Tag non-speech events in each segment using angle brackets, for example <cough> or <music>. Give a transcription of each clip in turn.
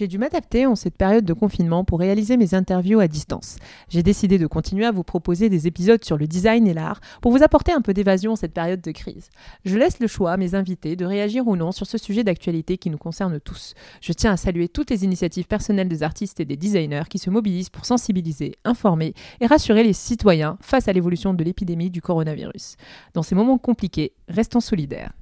J'ai dû m'adapter en cette période de confinement pour réaliser mes interviews à distance. J'ai décidé de continuer à vous proposer des épisodes sur le design et l'art pour vous apporter un peu d'évasion en cette période de crise. Je laisse le choix à mes invités de réagir ou non sur ce sujet d'actualité qui nous concerne tous. Je tiens à saluer toutes les initiatives personnelles des artistes et des designers qui se mobilisent pour sensibiliser, informer et rassurer les citoyens face à l'évolution de l'épidémie du coronavirus. Dans ces moments compliqués, restons solidaires.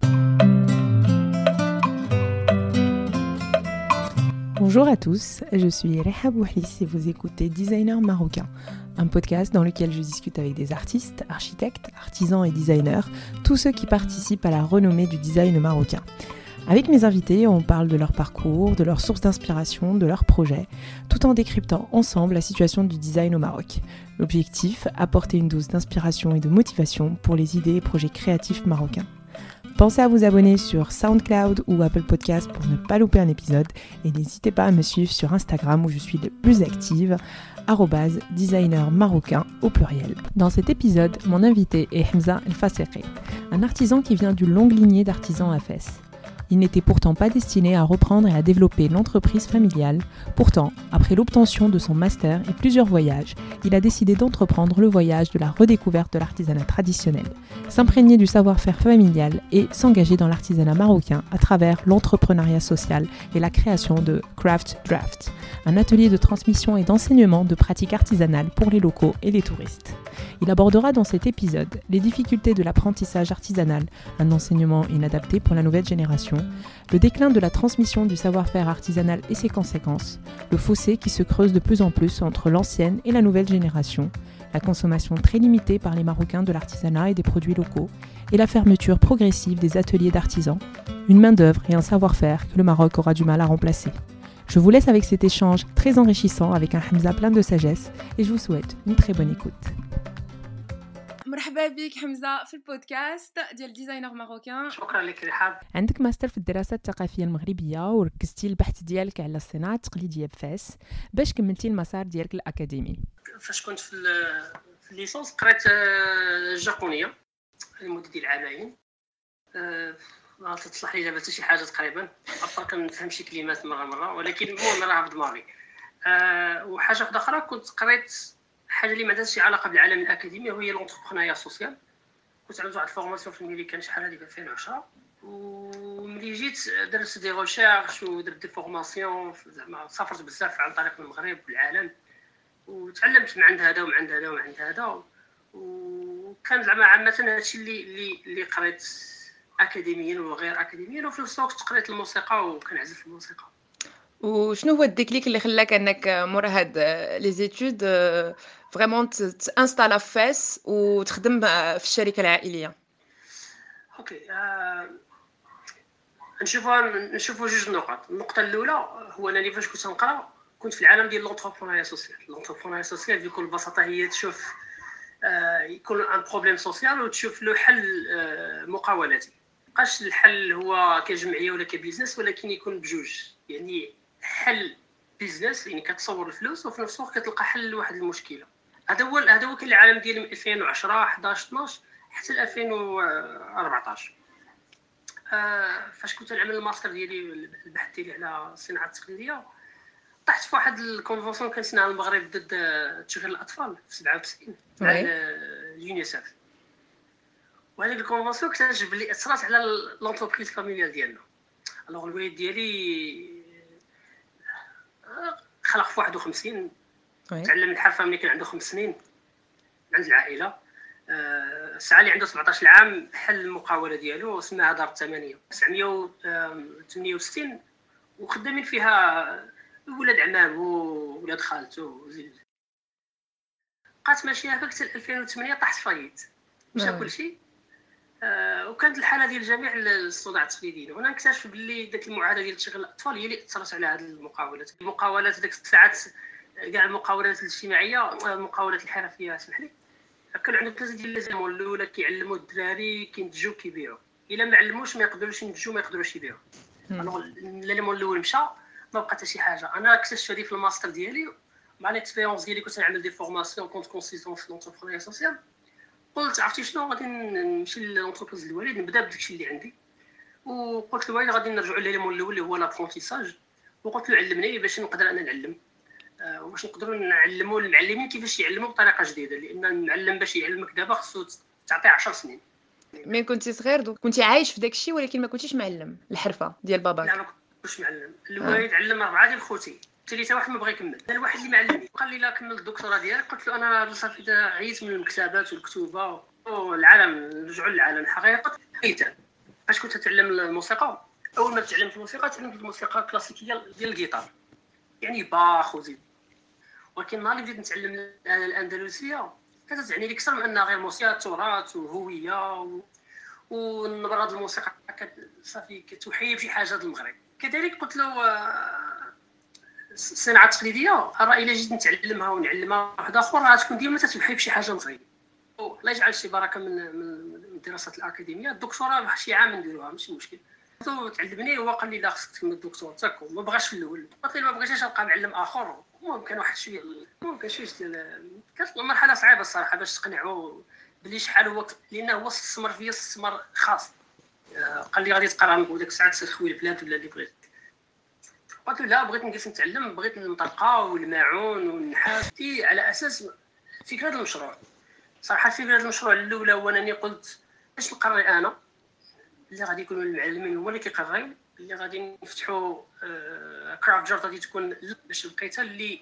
Bonjour à tous, je suis Reha Bouhlis et vous écoutez Designer Marocain, un podcast dans lequel je discute avec des artistes, architectes, artisans et designers, tous ceux qui participent à la renommée du design marocain. Avec mes invités, on parle de leur parcours, de leurs sources d'inspiration, de leurs projets, tout en décryptant ensemble la situation du design au Maroc. L'objectif, apporter une dose d'inspiration et de motivation pour les idées et projets créatifs marocains. Pensez à vous abonner sur SoundCloud ou Apple Podcast pour ne pas louper un épisode et n'hésitez pas à me suivre sur Instagram où je suis le plus active designer marocain au pluriel. Dans cet épisode, mon invité est Hamza El Fasseqi, un artisan qui vient d'une longue lignée d'artisans à Fès. Il n'était pourtant pas destiné à reprendre et à développer l'entreprise familiale. Pourtant, après l'obtention de son master et plusieurs voyages, il a décidé d'entreprendre le voyage de la redécouverte de l'artisanat traditionnel, s'imprégner du savoir-faire familial et s'engager dans l'artisanat marocain à travers l'entrepreneuriat social et la création de Craft Draft, un atelier de transmission et d'enseignement de pratiques artisanales pour les locaux et les touristes. Il abordera dans cet épisode les difficultés de l'apprentissage artisanal, un enseignement inadapté pour la nouvelle génération, le déclin de la transmission du savoir-faire artisanal et ses conséquences, le fossé qui se creuse de plus en plus entre l'ancienne et la nouvelle génération, la consommation très limitée par les Marocains de l'artisanat et des produits locaux, et la fermeture progressive des ateliers d'artisans, une main-d'œuvre et un savoir-faire que le Maroc aura du mal à remplacer. Je vous laisse avec cet échange très enrichissant avec un Hamza plein de sagesse et je vous souhaite une très bonne écoute. مرحبا بك حمزة في البودكاست ديال ديزاينر ماروكان شكرا لك رحاب. عندك ماستر في الدراسات الثقافية المغربية وركزتي البحث ديالك على الصناعة التقليدية بفاس باش كملتي المسار ديالك الأكاديمي؟ فاش كنت في, في ال licence قريت ال japonais آه، لمده ديال عامين أه ما تتصلح لي دابا حتى شي حاجة تقريبا أبقى كنفهم شي كلمات مرة مرة ولكن المهم راه في دماغي أه وحاجة واحدة أخرى كنت قريت حاجة اللي ما عندهاش شي علاقة بالعالم الأكاديمي وهي l'entrepreneuriat social كنت عملت واحد ال formation في الميريكان شحال هذيك 2010 وملي جيت درت des recherches ودرت des formations زعما سافرت بزاف عن طريق المغرب والعالم. وتعلمت من عند هذا ومن عند هذا ومن عند هذا. وكان زعما عامة هادشي اللي اللي اللي قريت اكاديميا وغير اكاديميا. وفي نفس الوقت قريت الموسيقى وكنعزف الموسيقى. وشنو هو ال déclic اللي خلاك إنك مورا هاد les études vraiment ت installer في فاس وتخدم في الشركة العائليه أوكي آه، نشوفوا جوج نقط النقطه الاولى هو انني فاش كنت نقرا كنت في العالم ديال l'entrepreneuriat social l'entrepreneuriat social بكل بساطه هي تشوف يكون un problème social وتشوف له حل مقاولاتي مابقاش الحل هو كجمعيه ولا ك business ولكن يكون بجوج يعني حل business يعني كتصور الفلوس وفي نفس الوقت كتلقى حل لواحد المشكلة هذا هو هذا هو كان العالم ديال 2010 11 12 حتى 2014 آه فاش كنت نعمل الماستر ديالي البحث ديالي على الصناعه التقليديه طحت في واحد ال convention كان سنها المغرب ضد تشغيل الأطفال في 97 مع اليونيسف وهذيك ال convention اكتشف بلي أثرت على l'entreprise familiale ديالنا. الوغ الوالد ديالي خلق في 51 تعلم الحرفه ملي كان عنده خمس سنين. عند العائله الساعة اللي عنده 17 عام حل المقاولة ديالو سماها دار الثمانيه 968 وخدامين فيها ولاد عمامو ولاد خالته بقات ماشيه هكاك حتى 2008 طاحت فايت. مشى كلشي. آه وكانت الحالة ديال جميع الصداع التقليديين. هنا نكتشف باللي ديك المعادله ديال تشغيل الأطفال هي اللي أثرت على هذه المقاولات المقاولات ديك الساعات كاع المقاولات الاجتماعية المقاولات الحرفية. اسمح لي. كان عندهم ثلاثة ديال لازم الأولى كيعلموا الدراري كينتجوا كيبيعوا. إلا ما علموش ما يقدروش ينتجوا ما يقدروش يبيعوا. ال élément الأول مشى ما بقى حتى شي حاجة. أنا اكتشفت هذه في الماستر ديالي. مع l'expérience ديالي كنت نعمل des formations en tant que consultant في l'entrepreneuriat social قلت عرفتي شنو؟ غادي نمشي l'entreprise الوالد نبدأ بداكشي اللي عندي. وقلت للوالد غادي نرجعوا لل élément الأول اللي هو l'apprentissage وقلت له علمني باش نقدر أنا نعلم. وباش نقدروا نعلموا المعلمين كيفاش يعلموا بطريقة جديدة لأن المعلم باش يعلمك دابا خصو تعطيه 10 سنين. مين كنتي صغير كنتي عايش في داكشي ولكن ما كنتيش معلم الحرفة ديال باباك؟ لا ما كنتش معلم. الوالد علم اربعه ديال خوتي. حتى واحد ما بغى يكمل. الواحد اللي معلمني. قال لي لا كمل الدكتوراه ديالك. قلت له أنا صافي عييت من المكتبات والكتوبة والعالم رجعوا للعالم الحقيقة. ايتام فاش كنت اتعلم الموسيقى أول ما تعلمت الموسيقى تعلمت الموسيقى الكلاسيكيه ديال الجيتار. يعني باخ وزيد. ولكن نهار اللي بديت نتعلم الأندلسية كانت تعني لي أكثر من أنها غير موسيقى تراث وهوية و... ونبرة الموسيقى صافي كتوحي بشي حاجة المغرب. كذلك قلت له آه، الصناعة التقليدية راه إلا جيت نتعلمها ونعلمها واحد آخر راه تكون ديما تتوحي بشي حاجة مغربية. الله يجعل شي بركة من من الدراسات الأكاديمية. الدكتوراه شي عام نديروها ماشي مشكل. تعلمني هو قال لي لا خصك تكمل الدكتوراتك وما بغاش في الأول. قلت له ما بغيتش نبقى معلم آخر. ممكن واحد شوية ممكن شوية كانت مرحلة صعيبة الصراحة باش تقنعو بلي شحال هو لأنه هو استثمر فيا استثمار خاص. آه، قال لي غادي تقرا وداك الساعة تسير خويا البلاد ولا اللي بغيت. قلت له لا بغيت نجلس نتعلم بغيت نطرقه والماعون والنحاس على أساس فكرة المشروع. صراحة فكرة المشروع الأولى هو أنني قلت باش نقري أنا؟ اللي غادي يكونوا المعلمين هما اللي كيقريو اللي غادي نفتحوا كرافت جارد غادي تكون باش لقيتها اللي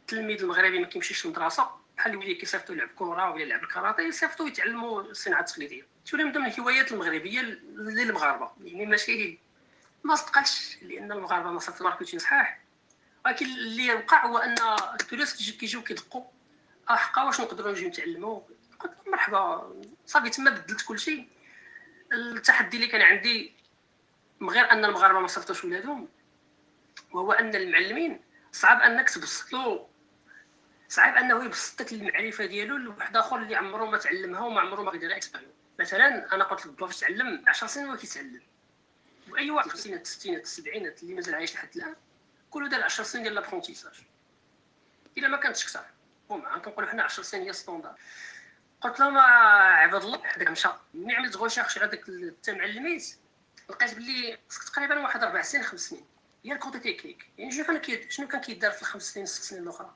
التلميذ المغربي ما كيمشيش للمدرسة. بحال اللي كيصيفطوا يلعب كره ولا يلعب الكاراتيه يصيفطوا يتعلموا الصناعة التقليدية. تولي من ضمن الهوايات المغربية للمغاربة؟ يعني ماشي ما صدقاتش لأن المغاربة ما صيفطوا ماركتين صحاح ولكن اللي وقع هو أن ال touristes كيجيو كيدقوا احقا واش نقدروا نجيو نتعلموا قلت مرحبا صافي تما بدلت كل شيء. التحدي اللي كان عندي من غير أن المغاربة ما صيفطوش ولادهم وهو أن المعلمين صعب أنك تبسط له صعب أنه يبسط لك المعرفة ديالو لواحد آخر اللي عمره ما تعلمها وما عمره ما غيديرها expérience مثلا أنا قلت فاش تعلم 10 سنين هو كيتعلم. وأي واحد في الخمسينات الستينات السبعينات اللي مازال عايش لحد الآن كله دار 10 سنين ديال l'apprentissage إلا ما كانتش كثر المهم كنقولوا حنا 10 سنين هي standard قلت لهم عباد الله هذاك مشى. ملي عملت recherche على داك التمعلميت؟ لقيت بلي تقريبا واحد أربع سنين خمس سنين. هي ال côté technique. يعني شنو كان شنو كان كيدار في الخمس سنين ست سنين الأخرى؟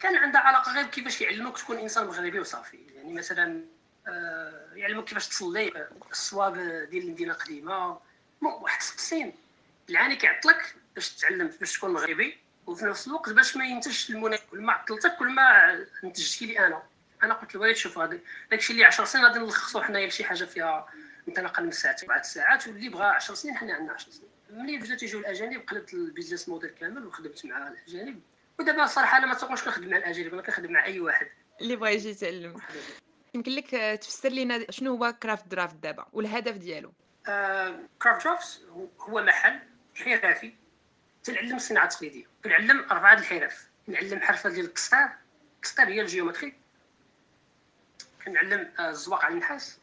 كان عندها علاقة غير كيفاش يعلموك تكون إنسان مغربي وصافي. يعني مثلا آه يعلموك كيفاش تصلي الصواب ديال المدينة القديمة. واحد ست سنين. العاني كيعطلك باش تتعلم باش تكون مغربي وفي نفس الوقت باش ما ينتجش المنى كل ما عطلتك كل ما نتجت لي أنا. أنا قلت للوالد شوف هذا داكشي اللي 10 سنين غادي نلخصو حنايا لشي حاجة فيها مثلا أقل من ساعتين بعض ساعات واللي بغى 10 سنين حنا عندنا 10 سنين. ملي بداو تيجيو الأجانب قلبت ال business model كامل وخدمت مع الأجانب. ودابا الصراحة أنا ما تقولش كنخدم مع الأجانب أنا كنخدم مع أي واحد. اللي بغى يجي يتعلم. يمكن لك تفسر لنا شنو هو Craft Draft دابا والهدف ديالو. آه Craft Draft هو محل حرفي تنعلم الصناعه التقليديه كنعلم أربعة الحرف. نعلم حرفة ديال التسطير التسطير هي ال géométrie. كنعلم آه، الزواق على النحاس.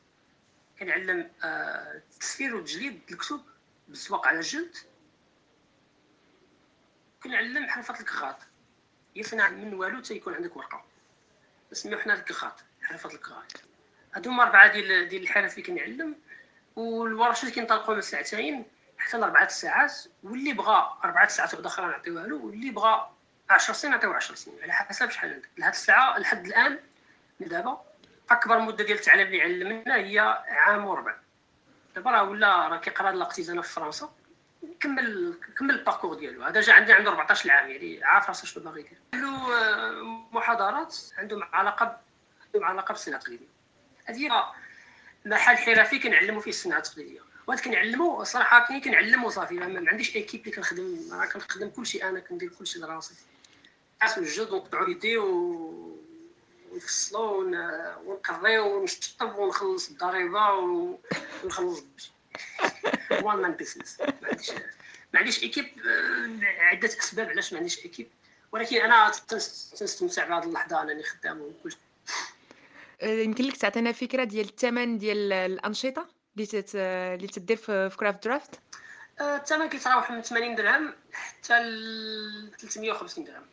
كنعلم التسفير والتجليد الكتب. بالزواق على الجلد كنعلم حرفه الكغاط. هي صناعه من والو تيكون عندك ورقة. نسميو حنا الكغاط حرفه الكغاط. هادو هما اربعه ديال ديال الحرف اللي كنعلم والورشات كينطلقوا من ساعتين حتى لأربعة ساعات. واللي بغى أربعة ساعات أخرى نعطيوها له واللي بغى 10 سنين نعطيوه 10 سنين. على حسب شحال عندك. لهاد الساعة لحد الآن دابا أكبر مدة ديال التعليم اللي علمنا هي عام وربع. دابا راه ولا راه كيقرا لاكتيزانا في فرنسا كمل كمل ال parcours ديالو. هذا جا عندي عنده 14 عام يعني عارف راسو شنو باغي يدير. له آه، محاضرات عندهم علاقه عندهم علاقه بالصناعه التقليديه هذه محل حرفي كنعلموا فيه الصناعه التقليديه وهاد كنعلمو صراحة كاين كنعلمو صافي ما عنديش équipe اللي كنخدم كنخدم كلشي أنا كندير كلشي لراسي. نقص الجلد ونقطعو يدي و ونفصلو ونقريو ونشطب ونخلص الضريبه ونخلص one man business ما عنديش ما عنديش équipe آه، عدة أسباب علاش ما عنديش équipe. ولكن أنا تنستمتع بهذه اللحظة انني خدام وكل آه، يمكن لك تعطينا فكرة ديال الثمن ديال الأنشطة اللي اللي تدير في Craft Draft؟ آه، الثمن كيتراوح من 80 درهم حتى ل 350 درهم.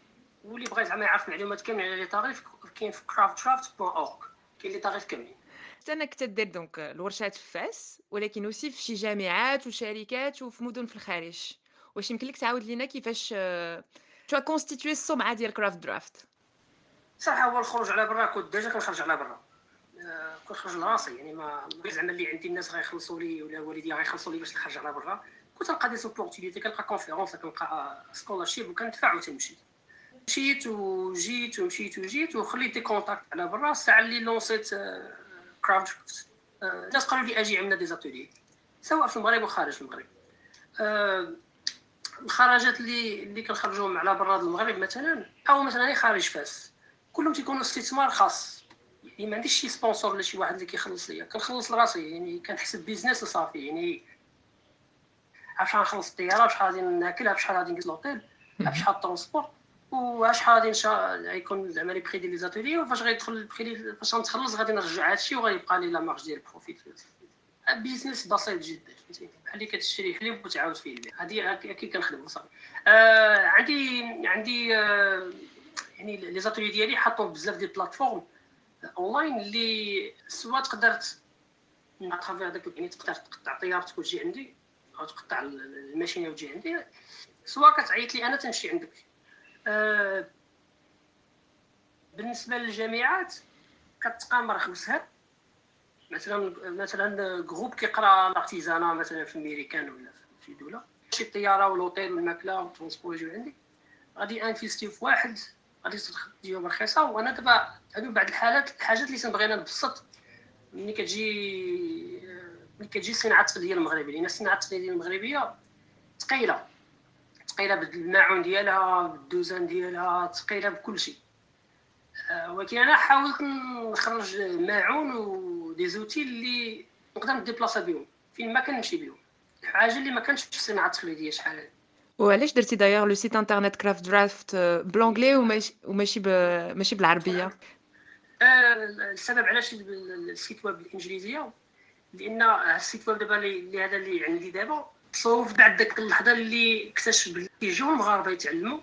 واللي بغى زعما يعرف معلومات كامله على les tarifs كاين في craftdraft.org كاين لي طاريف كاملين. حتى أنك تدير donc الورشات في فاس ولكن aussi في شي جامعات وشركات وفي مدن في الخارج. واش يمكن لك تعاود لينا كيفاش تو constituer السمعة ديال Craft Draft صراحة هو الخروج على برا كنت déjà كنخرج على برا. آه، كنخرج لراسي يعني ما زعما اللي عندي الناس غيخلصوا لي ولا والدي غيخلصوا لي باش نخرج على برا. كنت نلقى des opportunités كنلقى conférence كنلقى scholarship وكندفع وتمشي مشيت وجيت ومشيت وجيت وخليت des contacts على برا الساعة اللي لونسيت Craft الناس قالوا لي أجي عندنا des ateliers سواء في المغرب وخارج المغرب. آه، الخراجات اللي اللي كنخرجوهم على برا المغرب مثلا أو مثلا خارج فاس. كلهم تيكونوا استثمار خاص. يعني ما عنديش شي sponsor ولا شي واحد اللي كيخلص ليا. كنخلص لراسي يعني كنحسب business وصافي يعني نعرف نخلص الطيارة بشحال غادي ناكل بشحال غادي نقعد لوطيل ال transport. وشحال غادي نشا يكون زعما لي prix ديال les ateliers وفاش غيدخل ال prix فاش غنتخلص غادي نرجع هادشي وغيبقى لي la marge ديال ال profit. business بسيط جدا فهمتي؟ بحال اللي كتشري حليب وتعاود فيه البيع. هذه كي كنخدم صافي. آه عندي عندي آه يعني les ateliers ديالي حطوا بزاف ديال ال plateformes online اللي soit تقدر اترافيغ داك يعني تقدر تقطع طيارتك وتجي عندي أو تقطع الماشينة وتجي عندي سوا كتعيط لي أنا تنمشي عندك. بالنسبة للجامعات كتقامر خمسها مثلا مثلا جروب كيقرأ الارتيزانا مثلا في الميريكان ولا في دولة. شي الطيارة والوطيل والماكلة والترونسبور يجيو عندي. غادي انفيستي في واحد غادي تجيهم رخيصه وأنا دابا هادو بعض الحالات الحاجات اللي تنبغينا نبسط. ملي كتجي ملي كتجي الصناعة التقليدية المغربية. لأن الصناعة التقليدية المغربية ثقيلة. ثقيله بالماعون ديالها بالدوزان ديالها ثقيله بكل شيء. آه، ولكن أنا حاولت نخرج ماعون و des outils اللي نقدر نديبلاصا بهم فين ما كنمشي بهم الحاجة اللي ما كانتش في الصناعة التقليدية شحال. وعلاش درتي دايوغ le site internet Craft Draft ب l'anglais وماشي وماشي ماشي بالعربية؟ آه، السبب علاش ال site web بالانجليزيه لأن ال site web دابا اللي هذا اللي عندي دابا تصوف بعد ديك اللحظة اللي اكتشف بلي كيجيو المغاربة يتعلموا.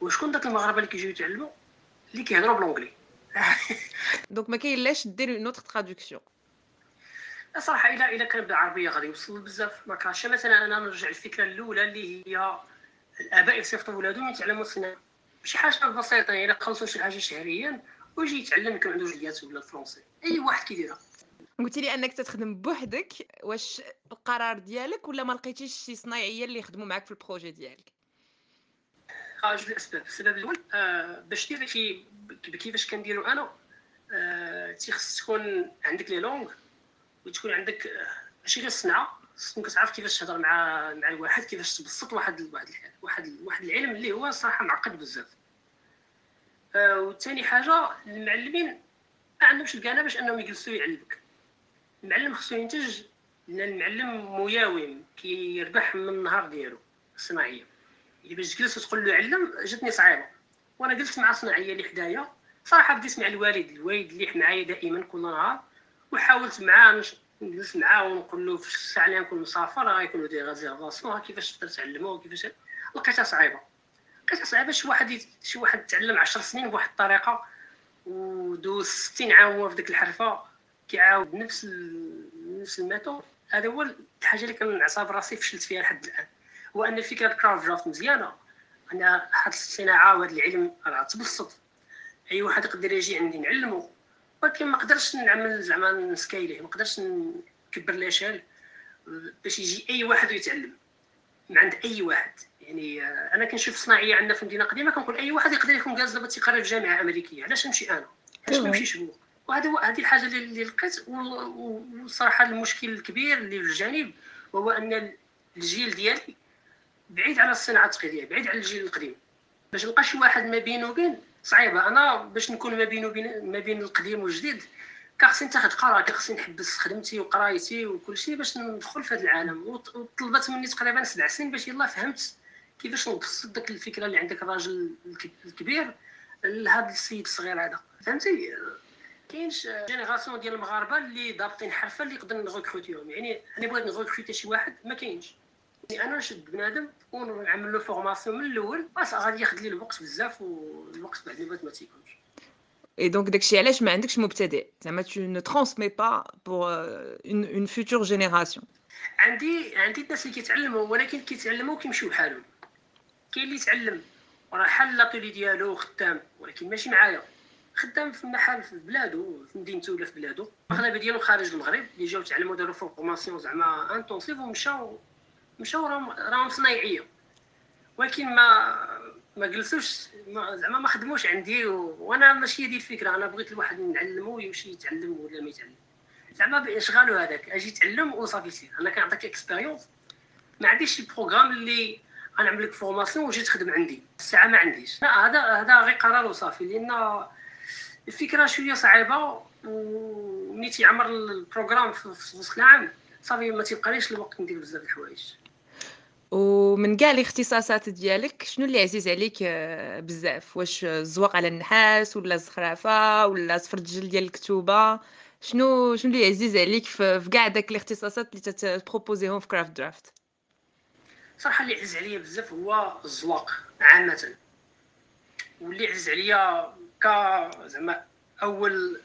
وشكون داك المغاربة اللي كيجيو يتعلموا؟ اللي كيهضروا ب l'anglais <laughs> donc ما كاين لاش دير une autre traduction صراحة الا إلا كان بالعربية غادي يوصل بزاف. ما كانش مثلا أنا نرجع الفكرة الأولى اللي هي الآباء يصيفطوا ولادهم يتعلموا الصناعه شي حاجة بسيطة يعني خلصوا شي حاجة شهريا ويجي يتعلم يكون عنده جليات ولا le français أي واحد كيديرها. قلتي لي أنك تخدم بوحدك واش القرار ديالك ولا ما لقيتيش شي صنايعية اللي يخدموا معاك في ال projet ديالك؟ جوج الاسباب السبب الأول آه باش دير شي كيفاش كنديرو أنا آه تيخص تكون عندك les langues وتكون عندك آه، ماشي غير الصنعه تكون كتعرف كيفاش تهضر مع مع الواحد كيفاش تبسط واحد واحد واحد واحد العلم اللي هو صراحة معقد بزاف. وثاني حاجة المعلمين ما عندهمش الكانه باش أنهم يجلسوا يعلمك. المعلم خصو ينتج لأن المعلم مياوم كيربح من النهار ديالو. الصناعيه اللي باش تجلس وتقول له علم جاتني صعيبة. وأنا جلست مع صناعية اللي حدايا صراحة بديت مع الوالد الوالد اللي معايا دائما كل نهار وحاولت معاه نجلس معاه ونقول له في الساعة اللي نكون مسافر غيكونوا des réservations كيفاش تقدر تعلمه وكيفاش لقيتها صعيبة. لقيتها صعيبة شي واحد شي واحد تعلم 10 سنين بواحد الطريقة ودوز 60 عام هو في ديك الحرفة. كيعاود نفس نفس ال méthode هذا هو الحاجة اللي كنعصاب راسي فشلت فيها لحد الآن. هو أن فكره Craft Draft مزيانة. أن هاد الصناعة وهذا العلم راه تبسط. أي واحد يقدر يجي عندي نعلمه ولكن ما قدرش نعمل زعما نسكيليه ما قدرش نكبر ليشال باش يجي أي واحد ويتعلم. من عند أي واحد. يعني آه، أنا كنشوف صناعية عندنا في المدينة القديمه كنقول أي واحد يقدر يكون جالس دابا تيقرا في جامعة أمريكية. علاش نمشي أنا؟ علاش ما نمشيش هو؟ وهذا هذه الحاجة اللي لقيت والصراحه المشكل الكبير اللي في الجانب وهو أن الجيل ديالي بعيد على الصناعة التقليدية بعيد على الجيل القديم. باش نلقى شي واحد ما بين وبين صعيبة. أنا باش نكون ما بين وبين ما بين القديم والجديد كخصني نتاخد قرار كخصني نحبس خدمتي وقرايتي وكل شيء باش ندخل في هذا العالم. وطلبت مني تقريبا سبع سنين باش يلا فهمت كيفاش نبسط داك الفكرة اللي عندك الراجل الكبير لهذا السيد الصغير هذا. فهمتي؟ كاينش génération ديال المغاربة اللي ضابطين حرفه اللي نقدر نغوكروتيهم يعني أنا بغيت نغوكروتي شي واحد ما كاينش. يعني أنا نشد بنادم ونعمل له formation من الأول بس غادي ياخذ لي الوقت بزاف والوقت بعد ما ما تيكونش. Et donc tu ne transmets pas pour une une future génération. عندي عندي الناس اللي كيتعلموا ولكن كيتعلموا وكيمشيو بحالهم كاين اللي يتعلم راه حل l'atelier ديالو خدام ولكن ماشي معايا. خدام في محل في بلادو في مدينته ولا في بلادو. الاغلبيه ديالهم خارج المغرب اللي جاو تعلموا داروا formation زعما intensive ومشاو مشاو راهم صنايعية. ولكن ما ما جلسوش زعما ما خدموش عندي و... وأنا ماشي هذه الفكرة. أنا بغيت الواحد نعلمو يمشي يتعلم ولا ما يتعلم. زعما باشغالو هذاك. أجي يتعلم وصافي سير أنا كنعطيك expérience ما عنديش شي programme اللي غنعمل لك formation وجي تخدم عندي. الساعة ما عنديش. لا هذا هذا غير قرار وصافي لأن الفكرة شوية صعيبة وملي تيعمر ال programme في وسط العام صافي ما تيبقاليش الوقت ندير بزاف الحوايج. ومن كاع الاختصاصات ديالك شنو اللي عزيز عليك آه، بزاف؟ واش الزواق على النحاس ولا الزخرفه ولا صفر الجلد ديال الكتوبة؟ شنو شنو اللي عزيز عليك في كاع داك الاختصاصات اللي تتبروبوزيهم في كرافت درافت صراحة اللي عزيز عليا بزاف هو الزواق عامة. واللي عزيز عليا ك زعما أول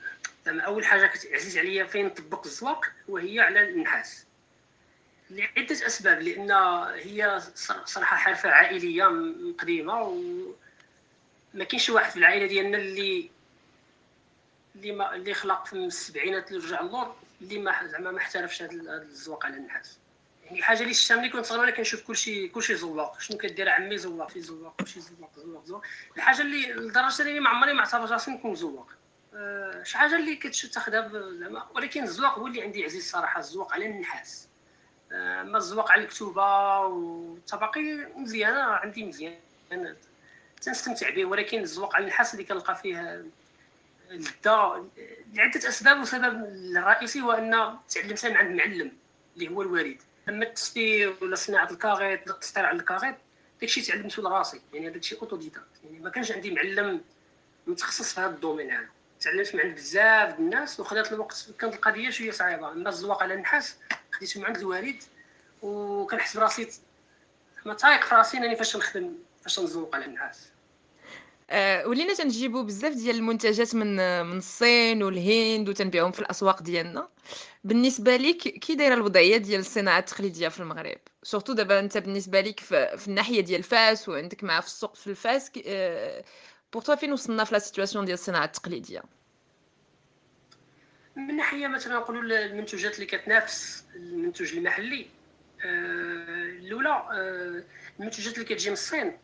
زعما أول حاجة كتعزيز عليا فين نطبق الزواق وهي على النحاس. لعدة أسباب لأن هي صراحة حرفة عائلية قديمة وما كاينش واحد في العائلة ديالنا اللي اللي ما اللي خلق في السبعينات اللي رجع اللور اللي ما زعما ما احترفش هذا الزواق على النحاس. يعني حاجة اللي شفتها ملي كنت صغير أنا كنشوف كلشي كلشي زواق. شنو كدير عمي زواق في زواق كلشي زواق زواق زواق. الحاجة اللي لدرجة اللي ما عمري ما اعتبرت راسي نكون زواق. أه شي حاجة اللي كتشد تاخذها زعما ولكن الزواق هو اللي عندي عزيز صراحة الزواق على النحاس. أه ما الزواق على الكتوبة والتباقي مزيانه عندي مزيان. تنستمتع به ولكن الزواق على النحاس اللي كنلقى فيه لذة لعدة أسباب والسبب الرئيسي هو أن تعلمتها من عند معلم اللي هو الوالد اما التصدير ولا صناعة الكاغيط التسطير على الكاغيط داكشي تعلمته لراسي يعني الشيء autodidacte يعني ما كانش عندي معلم متخصص في هذا ال domaine هذا. تعلمت من عند بزاف الناس وخدات الوقت كانت القضية شوية صعيبة. اما الزواق على النحاس خديته من عند الوالد وكنحس براسي ما تايق في راسي انني فاش نخدم فاش نزوق على النحاس. آه، ولينا تنجيبو بزاف ديال المنتجات من من الصين والهند وتنبيعهم في الأسواق ديالنا. بالنسبة ليك كي دايرة الوضعية ديال الصناعه التقليديه في المغرب؟ surtout دابا أنت بالنسبة ليك في, في الناحية ديال فاس وعندك معاه في السوق في الفاس pour toi فين وصلنا في la situation ديال الصناعه التقليديه من ناحية مثلا نقولوا المنتوجات اللي كتنافس المنتوج المحلي آه، الأولى آه، المنتوجات اللي كتجي من الصين.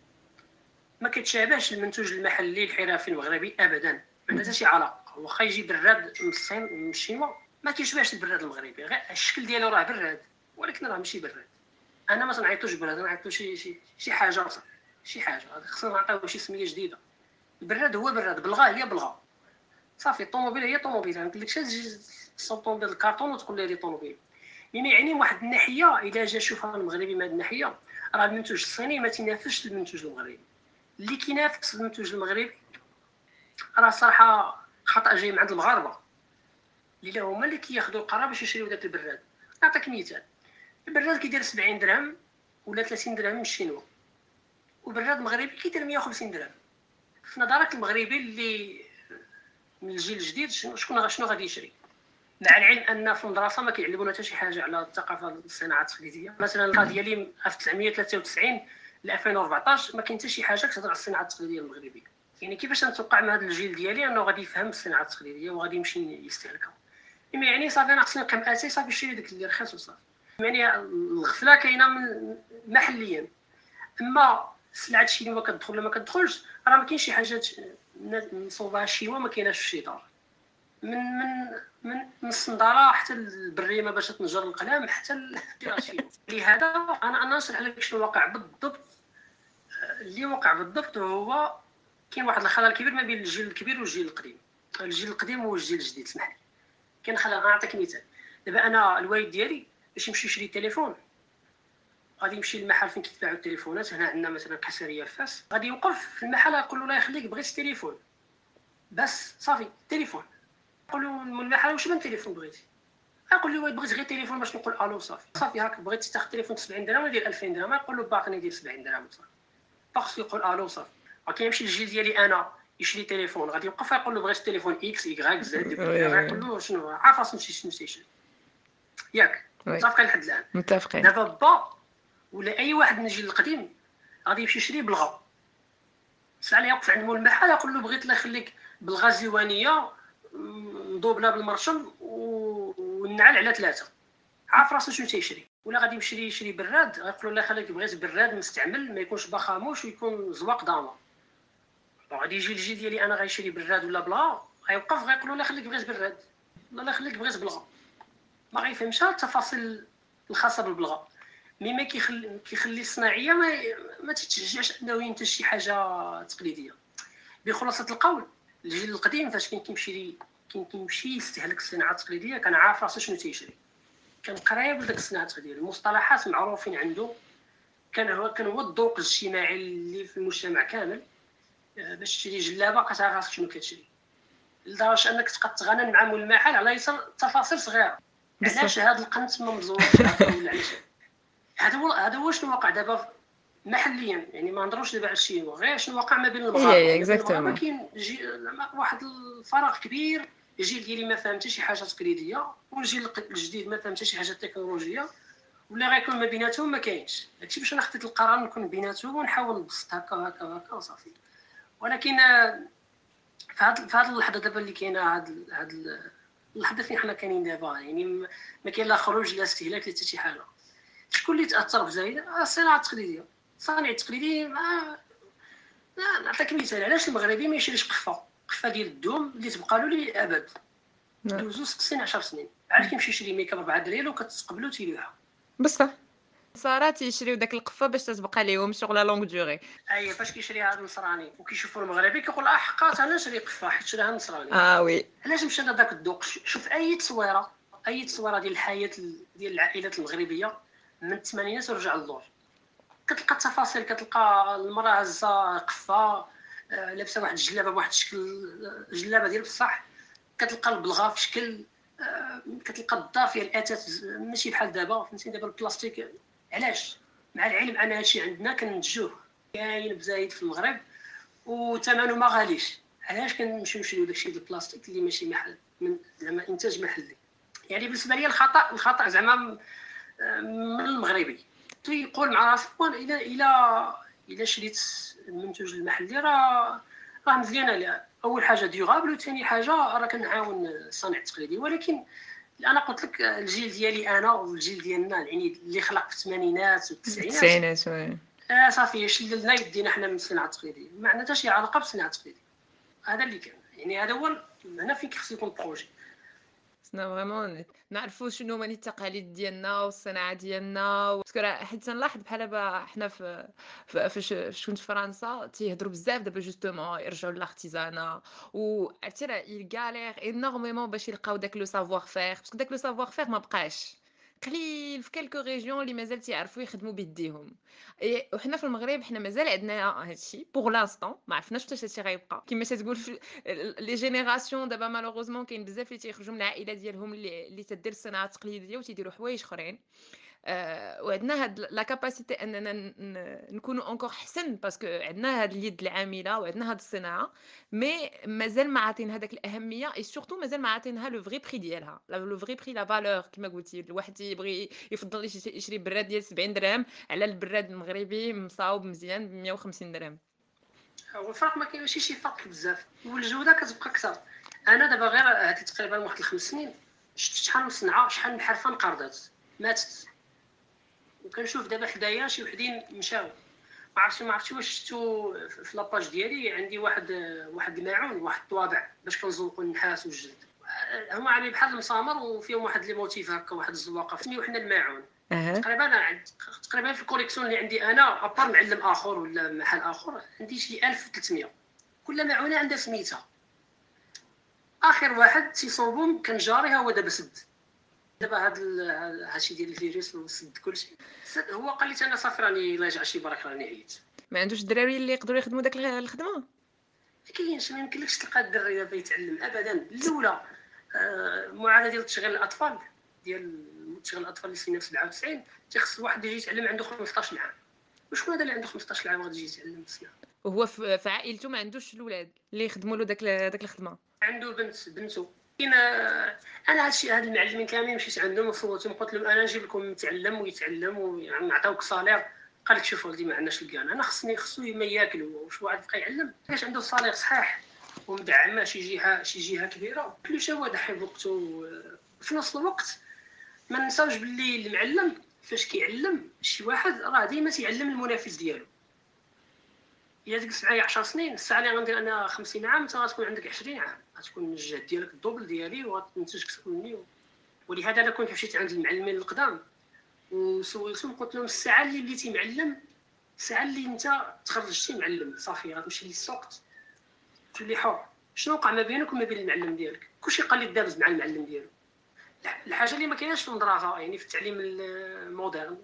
ما كتشابهش المنتوج المحلي الحرفي المغربي ابدا. ما عندها شي علاقة. واخا يجي براد من الصين من الشينوا ما كيشبهش البراد المغربي غير الشكل ديالو راه براد ولكن راه ماشي براد أنا ما تنعيطوش براد نعيطو شي شي شي حاجة شي حاجة. خصنا نعطيوه شي سمية جديدة. البراد هو براد بلغه هي بلغه صافي الطوموبيل هي طوموبيل ما قلتلكش تجي طوموبيل الكارطون وتقول لي طوموبيل يعني يعني واحد الناحية إلا جا شوفها المغربي من هذه الناحية راه المنتوج الصيني ما تينافسش المنتوج المغربي. اللي كينافس المنتوج المغربي راه صراحة خطأ جاي من عند المغاربه اللي هما اللي كياخذوا القرار باش يشريو داك البراد. نعطيك مثال. البراد كيدير 70 درهم ولا 30 درهم من الشينوا وبراد مغربي كيدير 150 درهم. في نظرك المغربي اللي من الجيل الجديد شكون شنو غادي يشري؟ مع العلم أن في المدرسة ما كيعلمونا حتى شي حاجة على الثقافة الصناعه التقليديه مثلا القضية اللي 1993 ل 2014 ما كاين حتى شي حاجة كتهضر على الصناعه التقليديه المغربية. يعني كيفاش نتوقع من هذا الجيل ديالي أنه غادي يفهم الصناعه التقليديه وغادي يمشي يستهلكها. يعني صافي أنا خصني نقيم أساس صافي نشري داك اللي رخيص وصافي. يعني الغفلة كاينة من محليا. أما سلعة الشينوا كتدخل ولا ما كتدخلش راه ما كاينش شي حاجات نصوبها الشيوا ما كايناش في دار. من من من من الصندارة حتى البريمه باش تنجر القلم حتى <laughs> لهذا أنا أنا نشرح لك شنو واقع بالضبط. اللي وقع بالضبط هو كاين واحد الخلل كبير ما بين الجيل الكبير والجيل القديم. الجيل القديم هو الجيل الجديد سمح لي. كاين خلل نعطيك مثال دابا أنا الوالد ديالي باش يمشي يشري تليفون غادي يمشي للمحل فين كيتباعوا التليفونات. هنا عندنا مثلا قصريه فاس غادي يوقف في المحل يقول له الله يخليك بغيت التليفون. بس صافي تليفون يقول له من المحل واش من تليفون بغيتي؟ يقول لي بغيت غير تليفون باش نقول ألو صافي. صافي هاك بغيت تاخذ تليفون 70 درهم ولا دير 2000 درهم يقول له باقي ندير 70 درهم صافي. parce que يقول ألو صافي. كيمشي الجيل ديالي أنا. يشري تليفون غادي يوقف يقول له بغيت تليفون X Y Z يقول له شنو عارف راسو شنو تيشري ياك متفقين لحد الآن. متفقين. دابا با ولا أي واحد من الجيل القديم غادي يمشي يشري بلغه ساعة يوقف عند مول المحل يقول له بغيت الله يخليك بلغه زيوانية مضوبله بالمرشم والنعل على ثلاثة. عارف راسو شنو تيشري. ولا غادي يمشي يشري براد غيقولوا الله يخليك بغيت براد مستعمل ما يكونش بخاموش ويكون زواق ضامه غادي يجي الجي ديالي أنا غيشري براد ولا بلا غيوقف غيقولوا الله يخليك بغيت براد الله يخليك بغيت بلغة. ما غيفهمش التفاصيل الخاصة بالبلغة. مي ما كيخلي كيخلي الصناعية ما ما تتشجعش أنه ينتج شي حاجة تقليدية. بخلاصة القول الجيل القديم فاش كان كيمشي كان كيمشي يستهلك الصناعة التقليدية كان عارف راسو شنو تيشري. كان قريب لديك الصناعة التقليدية. المصطلحات معروفين عنده. كان هو كان هو الذوق الاجتماعي اللي في المجتمع كامل. باش تشري جلابة كتعرف راسك شنو كتشري. لدرجة أنك تبقى تغنن مع مول المحل على يسر تفاصيل صغيرة. علاش هذا القنت ما مزور ولا علاش. هذا هو هذا هو شنو واقع دابا محليا. يعني ما نهضروش دابا على الشيء غير شنو واقع ما بين المغاربة. ما كاين واحد الفراغ كبير. الجيل ديالي ما فهم حتى شي حاجة تقليدية. والجيل الجديد ما فهم حتى شي حاجة تكنولوجية. ولا غيكون ما بيناتهم ما كاينش. هادشي باش أنا خديت القرار نكون بيناتهم ونحاول نبسط هكا وهكا وهكا وصافي. ولكن في هاد في هاد اللحظة دابا اللي كاينة هاد هاد اللحظة فين حنا كاينين دابا يعني ما كاين لا خروج لا استهلاك لا حتى شي حاجة. شكون اللي تأثر بزايد آه، الصناعة التقليدية. الصانع التقليدي ما نعطيك مثال علاش المغربي ما يشريش قفه قفه ديال الدوم اللي تبقى له للابد نعم. دوزو ست سنين. 10 سنين عاد كيمشي يشري ميكا ب 4 دريال وكتقبلو تيلوحها بصح. صارا تيشريو داك القفة باش تتبقى ليهم شغل longue durée. اي فاش كيشريها النصراني. وكيشوفوا المغربي كيقول آه حقات أنا نشري قفة؟ حيت شريها النصراني. آه oui. علاش مشى داك الذوق؟ شوف أي تصويرة أي تصويرة ديال الحياة ديال العائلات المغربية من الثمانينات ورجع للور كتلقى التفاصيل كتلقى المرأة عزه قفة آه، لابسة واحد الجلابة بواحد الشكل جلابة ديال بصح. كتلقى البلغة في شكل آه، كتلقى الضافيه الاثاث ماشي بحال دابا. فهمتي دابا البلاستيك علاش؟ مع العلم ان هادشي عندنا كننتجوه كاين بزايد في المغرب وثمنه ما غاليش. علاش كنمشيو نشريو داكشي ديال البلاستيك اللي ماشي محل من زعما إنتاج محلي؟ يعني بالنسبة لي الخطا الخطأ زعما من المغربي. يقول مع راسو إلى إلى إلى شريت المنتوج المحلي راه راه مزيانه أول حاجة ديوغابل وثاني حاجة راه كنعاون الصانع التقليدي. ولكن أنا قلت لك الجيل ديالي أنا والجيل ديالنا يعني اللي خلق في الثمانينات والتسعينات التسعينات. آه صافي شللنا يدينا حنا من الصناعه التقليديه ما عندنا حتى شي علاقة بالصناعه التقليديه هذا اللي كان. يعني هذا هو هنا فين كيخص يكون ال projet. خصنا vraiment نعرفوا شنو هما التقاليد ديالنا والصناعة ديالنا parce que راه حيت تنلاحظ بحال دابا حنا في فاش كنت في فرنسا تيهضروا بزاف دابا justement يرجعوا لل artisanat و عرفتي راه y galèrent énormément باش يلقاو داك le savoir-faire باسكو داك le savoir-faire ما بقاش قليل في quelques régions اللي مازال تيعرفوا يخدموا بيديهم. وحنا في المغرب حنا مازال عندنا هادشي pour l'instant ما عرفناش واش هادشي غيبقى. كيما تقول لي génération دابا malheureusement كاين بزاف اللي تيخرجوا من العائلة ديالهم اللي اللي تدير الصناعة التقليدية وتيديروا حوايج أخرين. وعندنا هاد la capacité أننا نكونوا encore أحسن parce que عندنا هاد اليد العاملة وعندنا هاد الصناعة mais مازال ما عاطين هذاك الأهمية et surtout مازال ما عاطينها le vrai prix ديالها. le vrai prix la valeur كما قلتي الواحد يبغي يفضل يشري براد ديال 70 درهم على البراد المغربي مصاوب مزيان ب 150 درهم. هو الفرق ما كاينش شي فرق بزاف. والجودة كتبقى أكثر. أنا دابا غير هذه تقريبا واحد الخمس سنين شفت شحال من صنعة شحال من حرفة انقرضت ماتت. وكنشوف دابا حدايا شي وحدين مشاو. ما عرفتش ما عرفتش واش شفتو في la page ديالي. عندي واحد واحد الماعون واحد الطوابع باش كنزوقوا النحاس والجلد. هما عاملين بحال المسامر وفيهم واحد les motifs هكا واحد الزواقة. سميو حنا الماعون تقريبا تقريبا في ال collection اللي عندي أنا à part معلم آخر ولا محل آخر عندي شي 1300 كل معونة عندها سميتها. آخر واحد تيصوبهم كان جاري هو دابا سد. دابا هاد هادشي ديال الفيروس وسد كلشي. هو قال لي أنا صافي راني لا شي برك راني عييت. ما عندوش الدراري اللي يقدروا يخدموا داك الخدمة؟ ما كاينش ما يمكنلكش تلقى الدري دابا يتعلم ابدا. الأولى آه معاناة ديال تشغيل الأطفال ديال تشغيل الأطفال اللي سنه 97 تيخص الواحد يجي يتعلم عنده 15 عام وشكون هذا اللي عنده 15 عام غادي يجي يتعلم الصناعه وهو في عائلته ما عندوش الاولاد اللي يخدموا له داك داك الخدمة. عنده بنت بنته. كاين أنا هادشي هاد المعلمين كاملين مشيت عندهم وصوتهم قلت لهم أنا نجيب لكم متعلم ويتعلم ونعطيوك صالير. قال لك شوف ولدي ما عندناش الكان أنا خصني خصو ما ياكل واش واحد بقى يعلم؟ كاش عنده صالير صحيح. ومدعمة شي جهه شي جهة كبيرة. كل شيء هو ضحي بوقته في نفس الوقت ما ننساوش باللي المعلم فاش كيعلم شي واحد راه ديما تيعلم المنافس ديالو. إلا تجلس معايا 10 سنين الساعة اللي غندير أنا 50 عام أنت غتكون عندك 20 عام. غتكون الجهد ديالك الدوبل ديالي وغتنتج أكثر مني. ولهذا أنا كنت مشيت عند المعلمين القدام. وسولتهم قلت لهم الساعة اللي وليتي معلم الساعة اللي أنت تخرجتي معلم. صافي غتمشي للسوق تولي حر شنو وقع ما بينك وما بين المعلم ديالك؟ كلشي قال دابز مع المعلم ديالو. الحاجة اللي ما كايناش في المدرسة يعني في التعليم ال moderne.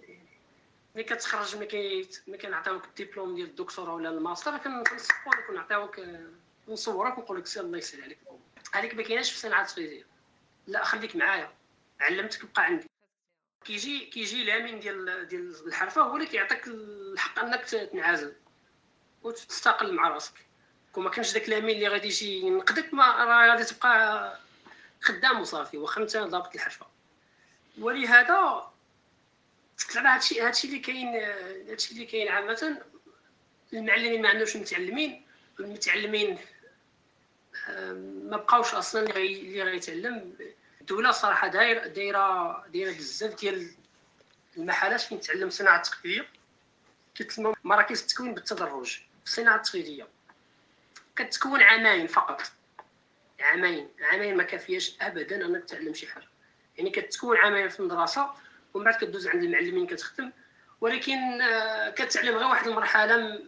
ملي كتخرج ملي ملي كنعطيوك الدبلوم ديال الدكتوراه ولا الماستر كنصورك ونعطيوك نصورك ونقول لك سير الله يسهل عليك. هذيك ما كايناش في الصناعه التقليديه لا خليك معايا. علمتك بقى عندي. كيجي كيجي الامين ديال ديال الحرفة هو اللي كيعطيك الحق أنك تنعزل وتستقل مع راسك. كون ما كانش داك لامين اللي غادي يجي ينقدك ما راه غادي تبقى خدام وصافي واخا انت ضابط الحرفة. ولهذا زعما هادشي هادشي اللي كاين هادشي اللي كاين عامة المعلمين ما عندهمش متعلمين المتعلمين ما بقاوش أصلا اللي غيتعلم. الدولة صراحة دايره دايره دايرة بزاف ديال المحلات فين تعلم الصناعه التقليديه كتسمى مراكز التكوين بالتدرج في الصناعه التقليديه كتكون عامين فقط. عامين. عامين ما كافياش ابدا أنك تعلم شي حاجة. يعني كتكون عامين في المدرسة ومن بعد كدوز عند المعلمين كتخدم. ولكن آه، كتعلم غير واحد المرحلة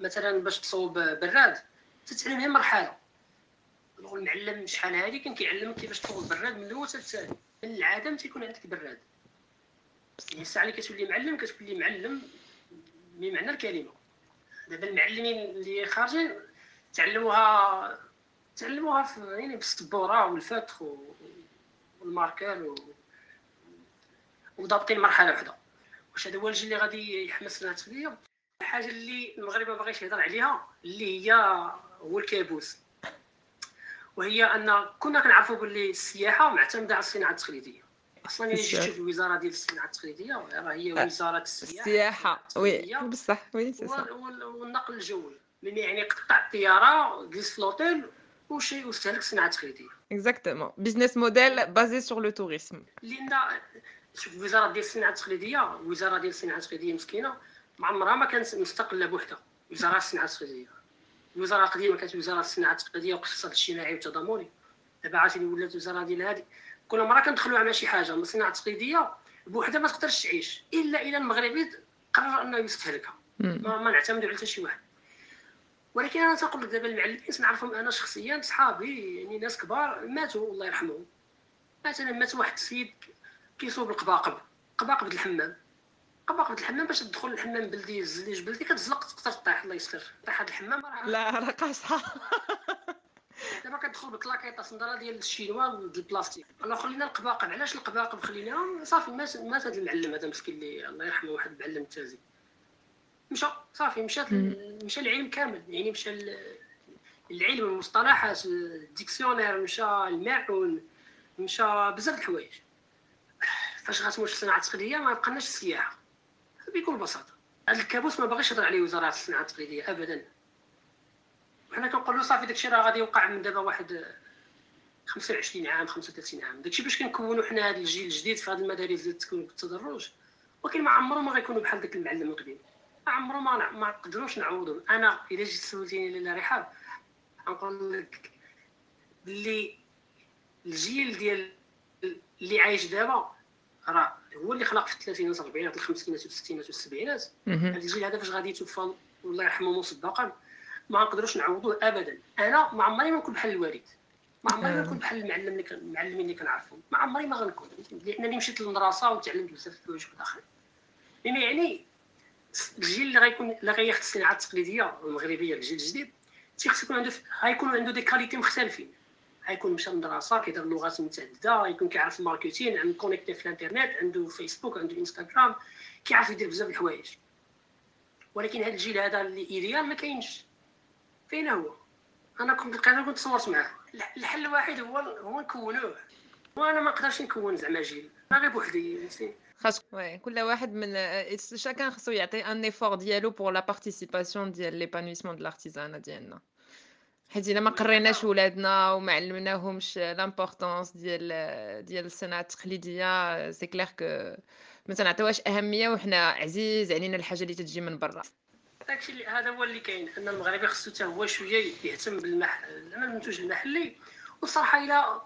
مثلا باش تصوب براد. تتعلم غير مرحلة. المعلم شحال هادي؟ كان كيعلمك كيفاش تصوب براد من الأول حتى من العدم تيكون عندك براد. يعني الساعة اللي كتولي معلم كتولي معلم بمعنى الكلمة. دابا المعلمين اللي خارجين تعلموها تعلموها في يعني بالسبوره والفتح والماركر و... وضابطين مرحلة واحدة واش هذا هو الجيل اللي غادي يحمس لنا التقنيه الحاجة اللي المغرب ما باغيش يهضر عليها اللي هي هو الكابوس وهي أن كنا كنعرفوا باللي السياحة معتمدة على الصناعة التقليدية. أصلا إلا جيت تشوف الوزاره ديال الصناعة التقليدية راه هي وزارة السياحة. السياحة. oui بصح oui والنقل الجوي. من يعني قطع الطيارة جلس في لوطيل وشي واستهلك الصناعة التقليدية. exactement business model basé sur le tourisme لأن الوزاره ديال الصناعة التقليدية الوزاره ديال الصناعة التقليدية مسكينة ما عمرها ما كانت مستقلة بوحدها وزارة الصناعة التقليدية. الوزاره القديمه كانت وزارة الصناعة التقليدية والاقتصاد الاجتماعي والتضامني. دابا عاوتاني ولات الوزاره ديال هذه كل مرة كندخلوا على شي حاجة من الصناعه التقليديه بوحدها ما تقدرش تعيش إلا اذا المغربي قرر أنه يستهلكها. ما, ما نعتمدوا على حتى شي واحد. ولكن أنا تنقول لك دابا المعلمين نعرفهم أنا شخصيا صحابي يعني ناس كبار ماتوا الله يرحمهم. مثلا مات واحد السيد كيصوب القباقب. قباقب الحمام. قباقب الحمام باش تدخل الحمام بلدي الزليج بلدي كتزلق تقدر طيح الله يستر طيح هذا الحمام لا راه قاصحة. <laughs> دابا كتدخل ب claquette صندلة ديال الشينوا البلاستيك. الله خلينا القباقب. علاش القباقب خليناهم صافي مات مات هذا المعلم هذا مسكين اللي الله يرحمه واحد المعلم التازي مشى صافي مشات مشى العلم كامل. يعني مشى العلم المصطلحات ال dictionnaire مشى الماعون مشى بزاف د الحوايج. فاش غتموت الصناعه التقليديه ما بقناش السياحه بكل بساطة هذا الكابوس ما باغيش يهضر عليه وزارة الصناعة التقليدية ابدا. حنا كنقولوا صافي داكشي راه غادي يوقع من دابا واحد 25 عام 35 عام. داكشي باش كنكونوا حنا هذا الجيل الجديد في هذه المدارس ديال التكوين بالتدرج ولكن ما عمرو ما غيكونوا بحال داك المعلم القديم ما عمرو ما ما نقدروش نعوضوا أنا إلا جيت سولتيني لاله رحاب نقول لك باللي الجيل ديال اللي عايش دابا راه هو اللي خلق في الثلاثينات والاربعينات الخمسينات والستينات والسبعينات هذا الجيل هذا فاش غادي يتوفى الله يرحمه مسبقا ما نقدروش نعوضوه ابدا. أنا ما عمري ما نكون بحال الوالد. ما عمري ما نكون بحال المعلم اللي المعلمين اللي كنعرفهم. ما عمري ما غنكون. لأنني مشيت للمدرسة وتعلمت بزاف الحوايج اخرين بما يعني الجيل اللي غيكون اللي غياخذ الصناعه التقليدية المغربية الجيل الجديد تيخص يكون عنده غيكون عنده des qualités مختلفين. غيكون مشى للمدرسه كيدير لغات متعددة يكون كيعرف ال marketing عنده connecté في الإنترنت عنده فيسبوك عنده انستغرام كيعرف يدير بزاف د الحوايج. ولكن هذا الجيل هذا اللي idéal ما كاينش. فين هو؟ أنا كنت لقيته كنت تصورت معاه. الحل الوحيد هو هو نكونوه. وأنا ما نقدرش نكون زعما جيل. أنا غير بوحدي خاص كل واحد من شاكان خاصو يعطي un effort ديالو pour la participation ديال l'épanouissement de l'artisanat ديالنا. حيت إلا ما قريناش ولادنا وما علمناهمش l'importance ديال ديال الصناعة التقليدية c'est clair que ما تنعطيوهاش أهمية وحنا عزيز علينا الحاجة اللي تجي من برا. داكشي اللي هذا هو اللي كاين أن المغربي خصو حتى هو شوية يهتم بالمحل المنتوج المحلي. وصراحة إلى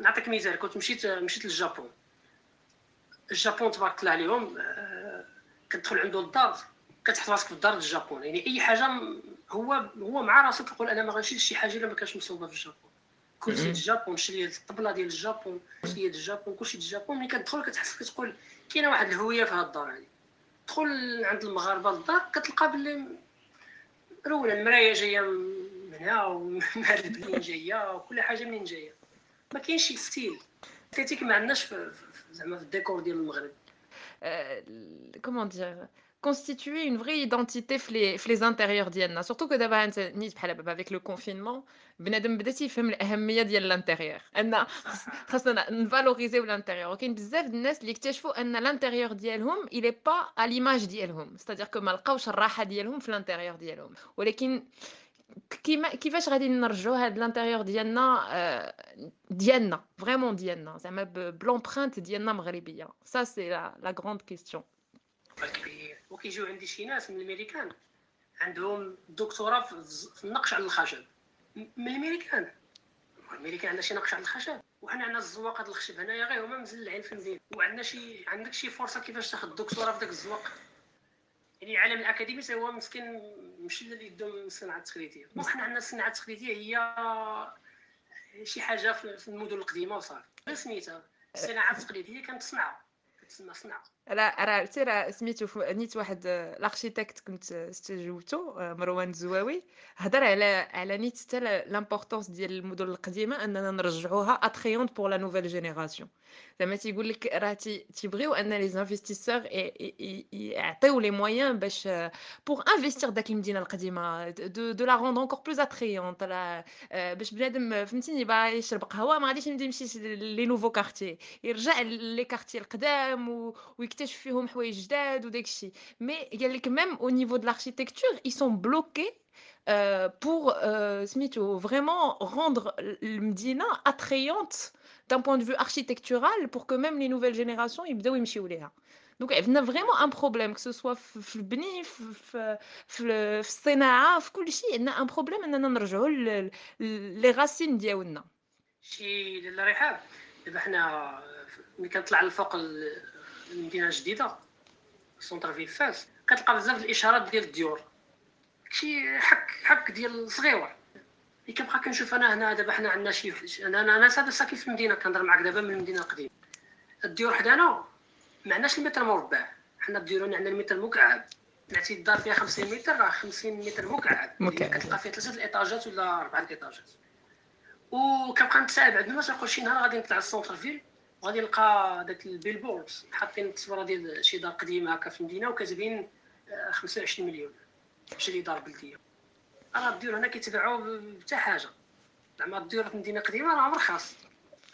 نعطيك مثال كنت مشيت مشيت للجابون. الجابون تبارك الله عليهم آه، كتدخل عنده للدار كتحط راسك في الدار الجابون. يعني أي حاجة هو هو مع راسو كيقول أنا ما غنشريش شي حاجة الا ما كانش مصوبه في الجابون. كلشي ديال الجابون شري الطبلة ديال الجابون كلشي ديال الجابون كلشي ديال الجابون. ملي كتدخل كتحس كتقول كاينة واحد الهوية في هاد الدار هادي. تدخل عند المغاربة للدار كتلقى باللي رولا المراية جاية من هنا ومع البنين جاية وكل حاجة منين جاية. ما كاينش شي style. Esthétique ما عندناش زعما في الديكور ديال المغرب. comment dire constituer une vraie identité في les في les intérieurs ديالنا surtout que دابا انت نيت بحال دابا avec le confinement بنادم بدا تيفهم الاهميه ديال ال intérieur أن خاصنا نvaloriseيو ال intérieur وكاين بزاف د الناس اللي اكتشفوا ان ال intérieur ديالهم il est pas à l'image ديالهم c'est-à-dire que ما لقاوش الراحه ديالهم في ال intérieur ديالهم ولكن كيما كيفاش غادي نرجعوا هاد ال intérieur ديالنا ديالنا vraiment ديالنا زعما ب l'empreinte ديالنا مغربيه ça c'est la la grande question وكيجيو عندي شي ناس من الأمريكان. عندهم دكتوراه في النقش على الخشب. من الأمريكان. الأمريكان عندنا شي نقش على الخشب. وحنا عندنا الزواق هاد الخشب. هنايا غير هما مزلعين في المدينة وعندنا شي عندك شي فرصة كيفاش تاخذ الدكتوراه في داك الزواق. يعني العالم الأكاديمي هو مسكين مشي ليدو من الصناعه التقليديه وحنا عندنا الصناعه التقليديه هي شي حاجة في المدن القديمة وصافي. سميتها الصناعه التقليديه كانت صنعه كتسمى صنعه راه عرفتي راه سميتو نيت واحد l'architecte كنت استجوبتو مروان الزواوي هضر على على نيت حتى l'importance ديال المدن القديمة أننا نرجعوها attrayantes pour la nouvelle génération زعما تيقول لك راه تيبغيو أن les investisseurs يعطيو les moyens باش pour investir داك المدينة القديمة. de de la rendre encore plus attrayante باش بنادم فهمتيني باغي يشرب قهوة ما غاديش يمدي يمشي les nouveaux quartiers يرجع les quartiers القدام ويكتشف فيهم حوايج جداد وداك الشيء mais قال لك même au niveau de l'architecture ils sont bloqués pour euh, سميتو vraiment rendre المدينة attrayante d'un point de vue architectural pour que même les nouvelles générations يبداو يمشيو ليها. donc عندنا vraiment un problème que ce soit في البني في, في, في الصناعه في كل شيء عندنا un problème إننا نرجعوا les racines ديالنا. شي لاله رحاب دابا حنا ملي كنطلع للفوق المدينة الجديده centre-ville فاس كتلقى بزاف الإشارات ديال الديور. شي حك حك ديال صغيور اللي كنبقى كنشوف أنا هنا دابا حنا عندنا شي أنا أنا أنا ساكن في المدينة كنهضر معاك دابا من المدينة القديمه الديور حدانا ما عندناش المتر مربع. حنا الديور عندنا المتر مكعب. طلعتي الدار فيها 50 متر راه 50 متر مكعب. مكعب. كتلقى فيها ثلاثة الإيطاجات ولا أربعة الإيطاجات. وكنبقى نتسائل بعد الناس نقول شي نهار غادي نطلع لل centre-ville وغادي نلقى داك ال billboards حاطين التصويرة ديال شي دار قديمة هكا في المدينة وكاتبين 25 آه، مليون. شري دار بلدية. راه الديور هنا كيتباعوا حتى حاجة. زعما الديور في المدينة القديمه راه رخاص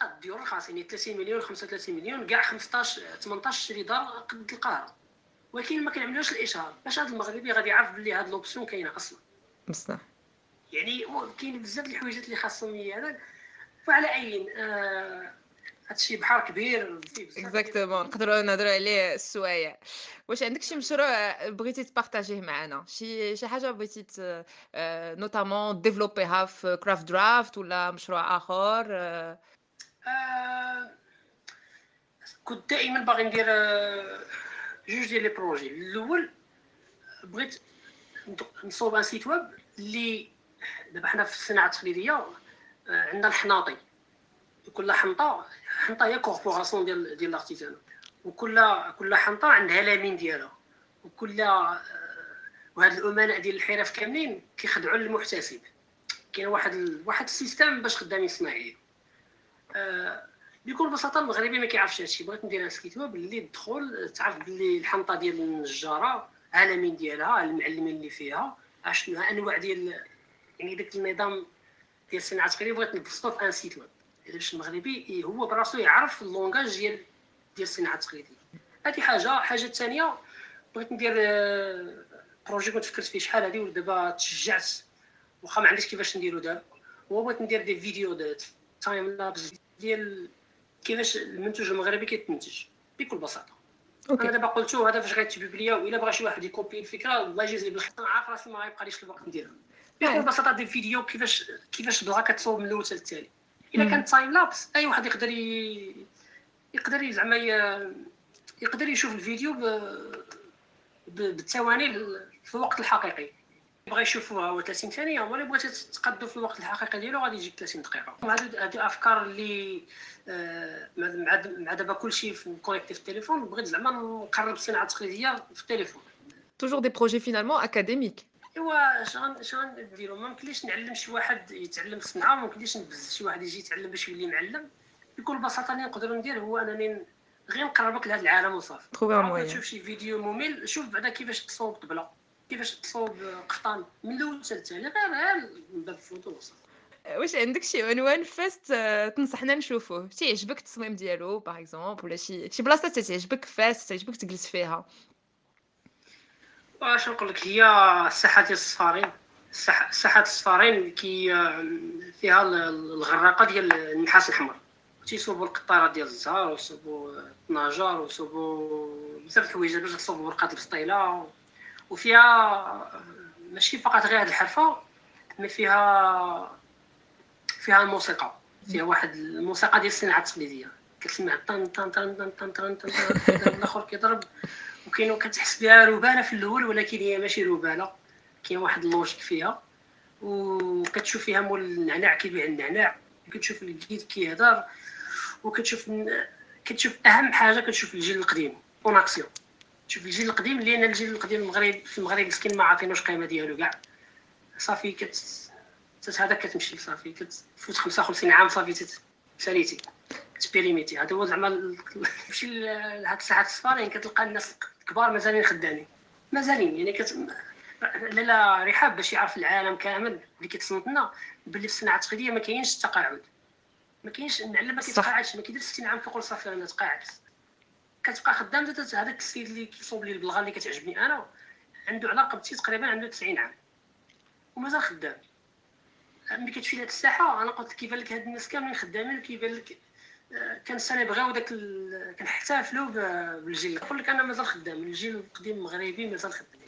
الديور رخاص يعني 30 مليون 35 مليون كاع 15 18 شري دار قد القاهرة. ولكن ما كنعملوش الإشهار. باش هذا المغربي غادي يعرف بلي هاد l'option كاينة أصلا. بصح يعني كاين بزاف الحوايجات اللي خاصهم هذاك وعلى أي آه هادشي بحر كبير exactement نقدروا نهضروا عليه السوايع واش عندك شي مشروع بغيتي تpartagيه معنا؟ شي شي حاجة بغيتي notamment développeيها في Craft Draft ولا مشروع آخر؟ آه... كنت دائما باغي ندير جوج ديال les projets الأول بغيت نصوب un site web اللي دابا حنا في الصناعة التقليدية عندنا الحناطي. كل حنطة. حنطة هي corporation ديال ديال l'artisan وكل كل حنطة عندها لامين ديالها. وكل آه، وهاد الامناء ديال الحرف كاملين كيخدعوا المحتسب كاين واحد ال... واحد ال système باش خدامين صناعيين آه بكل بساطة المغربي ما كيعرفش هادشي. بغيت ندير un site web اللي تدخل تعرف بلي الحنطة ديال النجاره عالمين ديالها المعلمين اللي فيها شنو أنواع ديال يعني داك النظام ديال الصناعه التقليديه بغيت نبسطو في un site web باش المغربي؟ هو براسو يعرف ال langage ديال ديال الصناعه التقليديه هذه حاجة. حاجة الثانية بغيت ندير projet كنت فكرت فيه شحال هذه ودابا تشجعت. واخا ما عنديش كيفاش نديرو دابا. هو بغيت ندير des vidéos des time-lapse ديال كيفاش المنتوج المغربي كيتنتج بكل بساطة. OK. أنا دابا قلتو هذا فاش غيت publia وإلا بغى شي واحد ي copier الفكرة الله يجازيه بالخير عارف راسي ما غيبقاليش الوقت نديرها. بكل بساطة des vidéos كيفاش كيفاش بغا كتصوب من الأول حتى التالي. الا كان time-lapse أي واحد يقدر ي... يقدر زعما ي... يقدر يشوف الفيديو ب... ب... بالثواني في الوقت الحقيقي. بغى يشوفوها هو 30 ثانية ولا بغيتي تقادو في الوقت الحقيقي ديالو غادي يجيك 30 دقيقة. هادو هادو أفكار اللي آه مع دابا كلشي في connecté في التليفون بغيت زعما نقرب الصناعه التقليديه في التليفون toujours des projets finalement académiques ايوا اش غنديرو ما يمكنليش نعلم شي واحد يتعلم الصنعه ما يمكنليش نبزز شي واحد يجي يتعلم باش يولي معلم. بكل بساطة اللي نقدر ندير هو أنني غير نقربك لهذا العالم وصافي. تشوف شي فيديو ممل شوف بعدا كيفاش تصوب طبله كيفاش تصوب قفطان من الأول حتى التالي غير غير من باب الفوتو وصافي. واش عندك شي عنوان فاس تنصحنا نشوفوه؟ تيعجبك التصميم ديالو par exemple ولا شي شي بلاصة تعجبك فاس تعجبك تجلس فيها. واش نقول لك هي الساحه ديال الصفارين الساحه الصفارين كي فيها الغراقه ديال النحاس الحمر تيصوبوا القطاره ديال الزهر ويصوبوا النجار ويصوبوا بزاف الحوايج باش تصوبوا ورقات البسطيله وفيها ماشي فقط غير هاد الحرفه mais فيها فيها الموسيقى فيها واحد الموسيقى ديال الصناعه التقليديه كتسمع طن طن طن طن طن طن طن الآخر كيضرب وكاين كتحس بها روينة في الأول ولكن هي ماشي روينة كاين واحد ال logique فيها. وكتشوف فيها مول النعناع كيبيع النعناع. كتشوف الجيد كيهضر. وكتشوف كتشوف أهم حاجة كتشوف الجيل القديم en action. تشوف الجيل القديم لأن الجيل القديم المغرب في المغرب مسكين ما عاطينوش قيمة ديالو كاع. صافي كت هذا كتمشي صافي كتفوت 55 عام صافي ساليتي ت périmé تي. هذا هو زعما تمشي <laughs> لهاد الساحة الصفارين يعني كتلقى الناس الكبار مازالين خدامين. مازالين يعني كت لا رحاب باش يعرف العالم كامل اللي كيتصنت لنا باللي في الصناعة التقليدية ما كاينش التقاعد ما كاينش النعلم ما كيتقاعدش ما كيديرش 60 عام كيقول صافي أنا تقاعدت كتبقى خدام هذاك السيد اللي كيصوب لي البلغة اللي كتعجبني أنا عنده على رقبتي تقريبا عنده 90 عام. ومازال خدام. ملي كتمشي لهاد الساحة أنا قلت كيبان لك هاد الناس كاملين خدامين وكيبان لك كان السنة بغاو داك كنحتفلوا بالجيل. نقول لك أنا مازال خدام. الجيل القديم المغربي مازال خدام.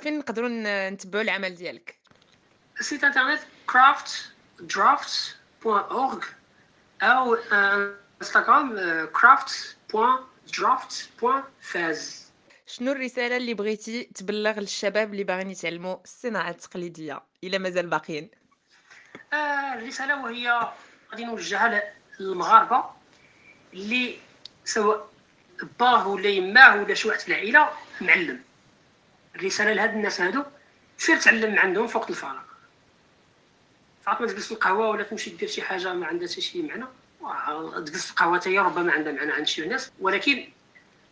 فين نقدروا نتبعوا العمل ديالك؟ site internet craft draft point org أو Instagram craft point draft point فاس شنو الرسالة اللي بغيتي تبلغ للشباب اللي باغيين يتعلموا الصناعة التقليدية إلا مازال باقيين؟ آه الرسالة وهي غادي نوجهها للمغاربه اللي سواء باه ولا يماه ولا شي واحد في العائله معلم. الرساله لهاد الناس هادو سير تعلم عندهم فوق الفراغ. فاطمة تجلس في القهوة ولا تمشي دير شي حاجة ما عندها حتى شي معنى. تجلس القهوة هي ربما عندها معنى عند شي ناس. ولكن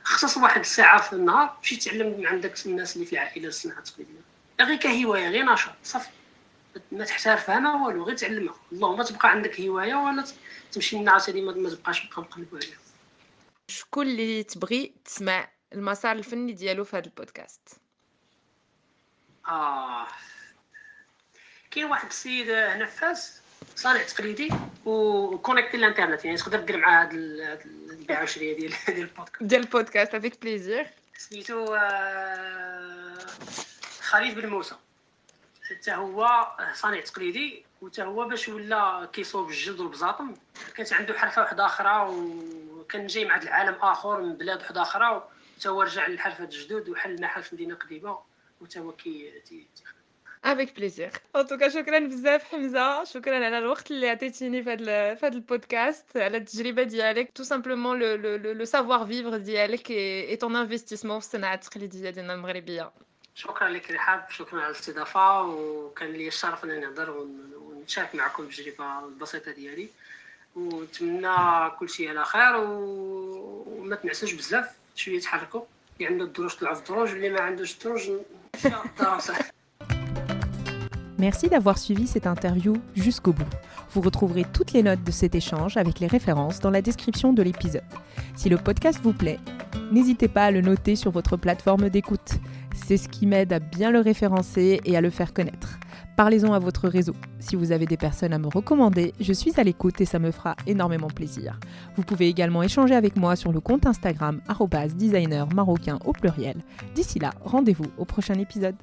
خصص واحد الساعة في النهار مشي تعلم عندك الناس اللي في العائلة الصناعة التقليدية. غير كهوايه غير نشاط صافي. ما تحترفها ما والو غير تعلمها. اللهم تبقى عندك هواية ولا تمشي للناس اللي ما تبقاش بقى مقلب عليها شكون اللي تبغي تسمع المسار الفني ديالو في هذا البودكاست؟ آه. كاين واحد السيد هنا في فاس صانع تقليدي و connecté الانترنت يعني تقدر دير معاه هاد البيع والشريه ديال <laughs> ديال البودكاست. ديال البودكاست avec plaisir سميتو خالد بن موسى. حتى هو صانع تقليدي وحتى هو باش ولا كيصوب الجلد والبزاطم كانت عنده حرفة واحدة أخرى وكان جاي مع العالم آخر من بلاد واحدة أخرى وحتى هو رجع للحرفة الجدود وحل محل في مدينة قديمة وحتى هو كي avec plaisir en tout cas شكرا بزاف حمزة. شكرا على الوقت اللي عطيتيني في هذا البودكاست على التجربة ديالك tout simplement le le le savoir-vivre ديالك et ton investissement في الصناعة التقليدية ديالنا المغربية. شكرا لك رحاب شكرا على الاستضافة وكان لي الشرف أنني نهضر ونشارك معكم التجربة البسيطة ديالي. ونتمنى كل شيء على خير وما تنعسوش بزاف شوية تحركوا. اللي عنده الدروج طلع في الدروج اللي ما عندوش الدروج Merci d'avoir suivi cette interview jusqu'au bout. Vous retrouverez toutes les notes de cet échange avec les références dans la description de l'épisode. Si le podcast vous plaît, n'hésitez pas à le noter sur votre plateforme d'écoute. C'est ce qui m'aide à bien le référencer et à le faire connaître. Parlez-en à votre réseau. Si vous avez des personnes à me recommander, je suis à l'écoute et ça me fera énormément plaisir. Vous pouvez également échanger avec moi sur le compte Instagram designer marocain au pluriel. D'ici là, rendez-vous au prochain épisode.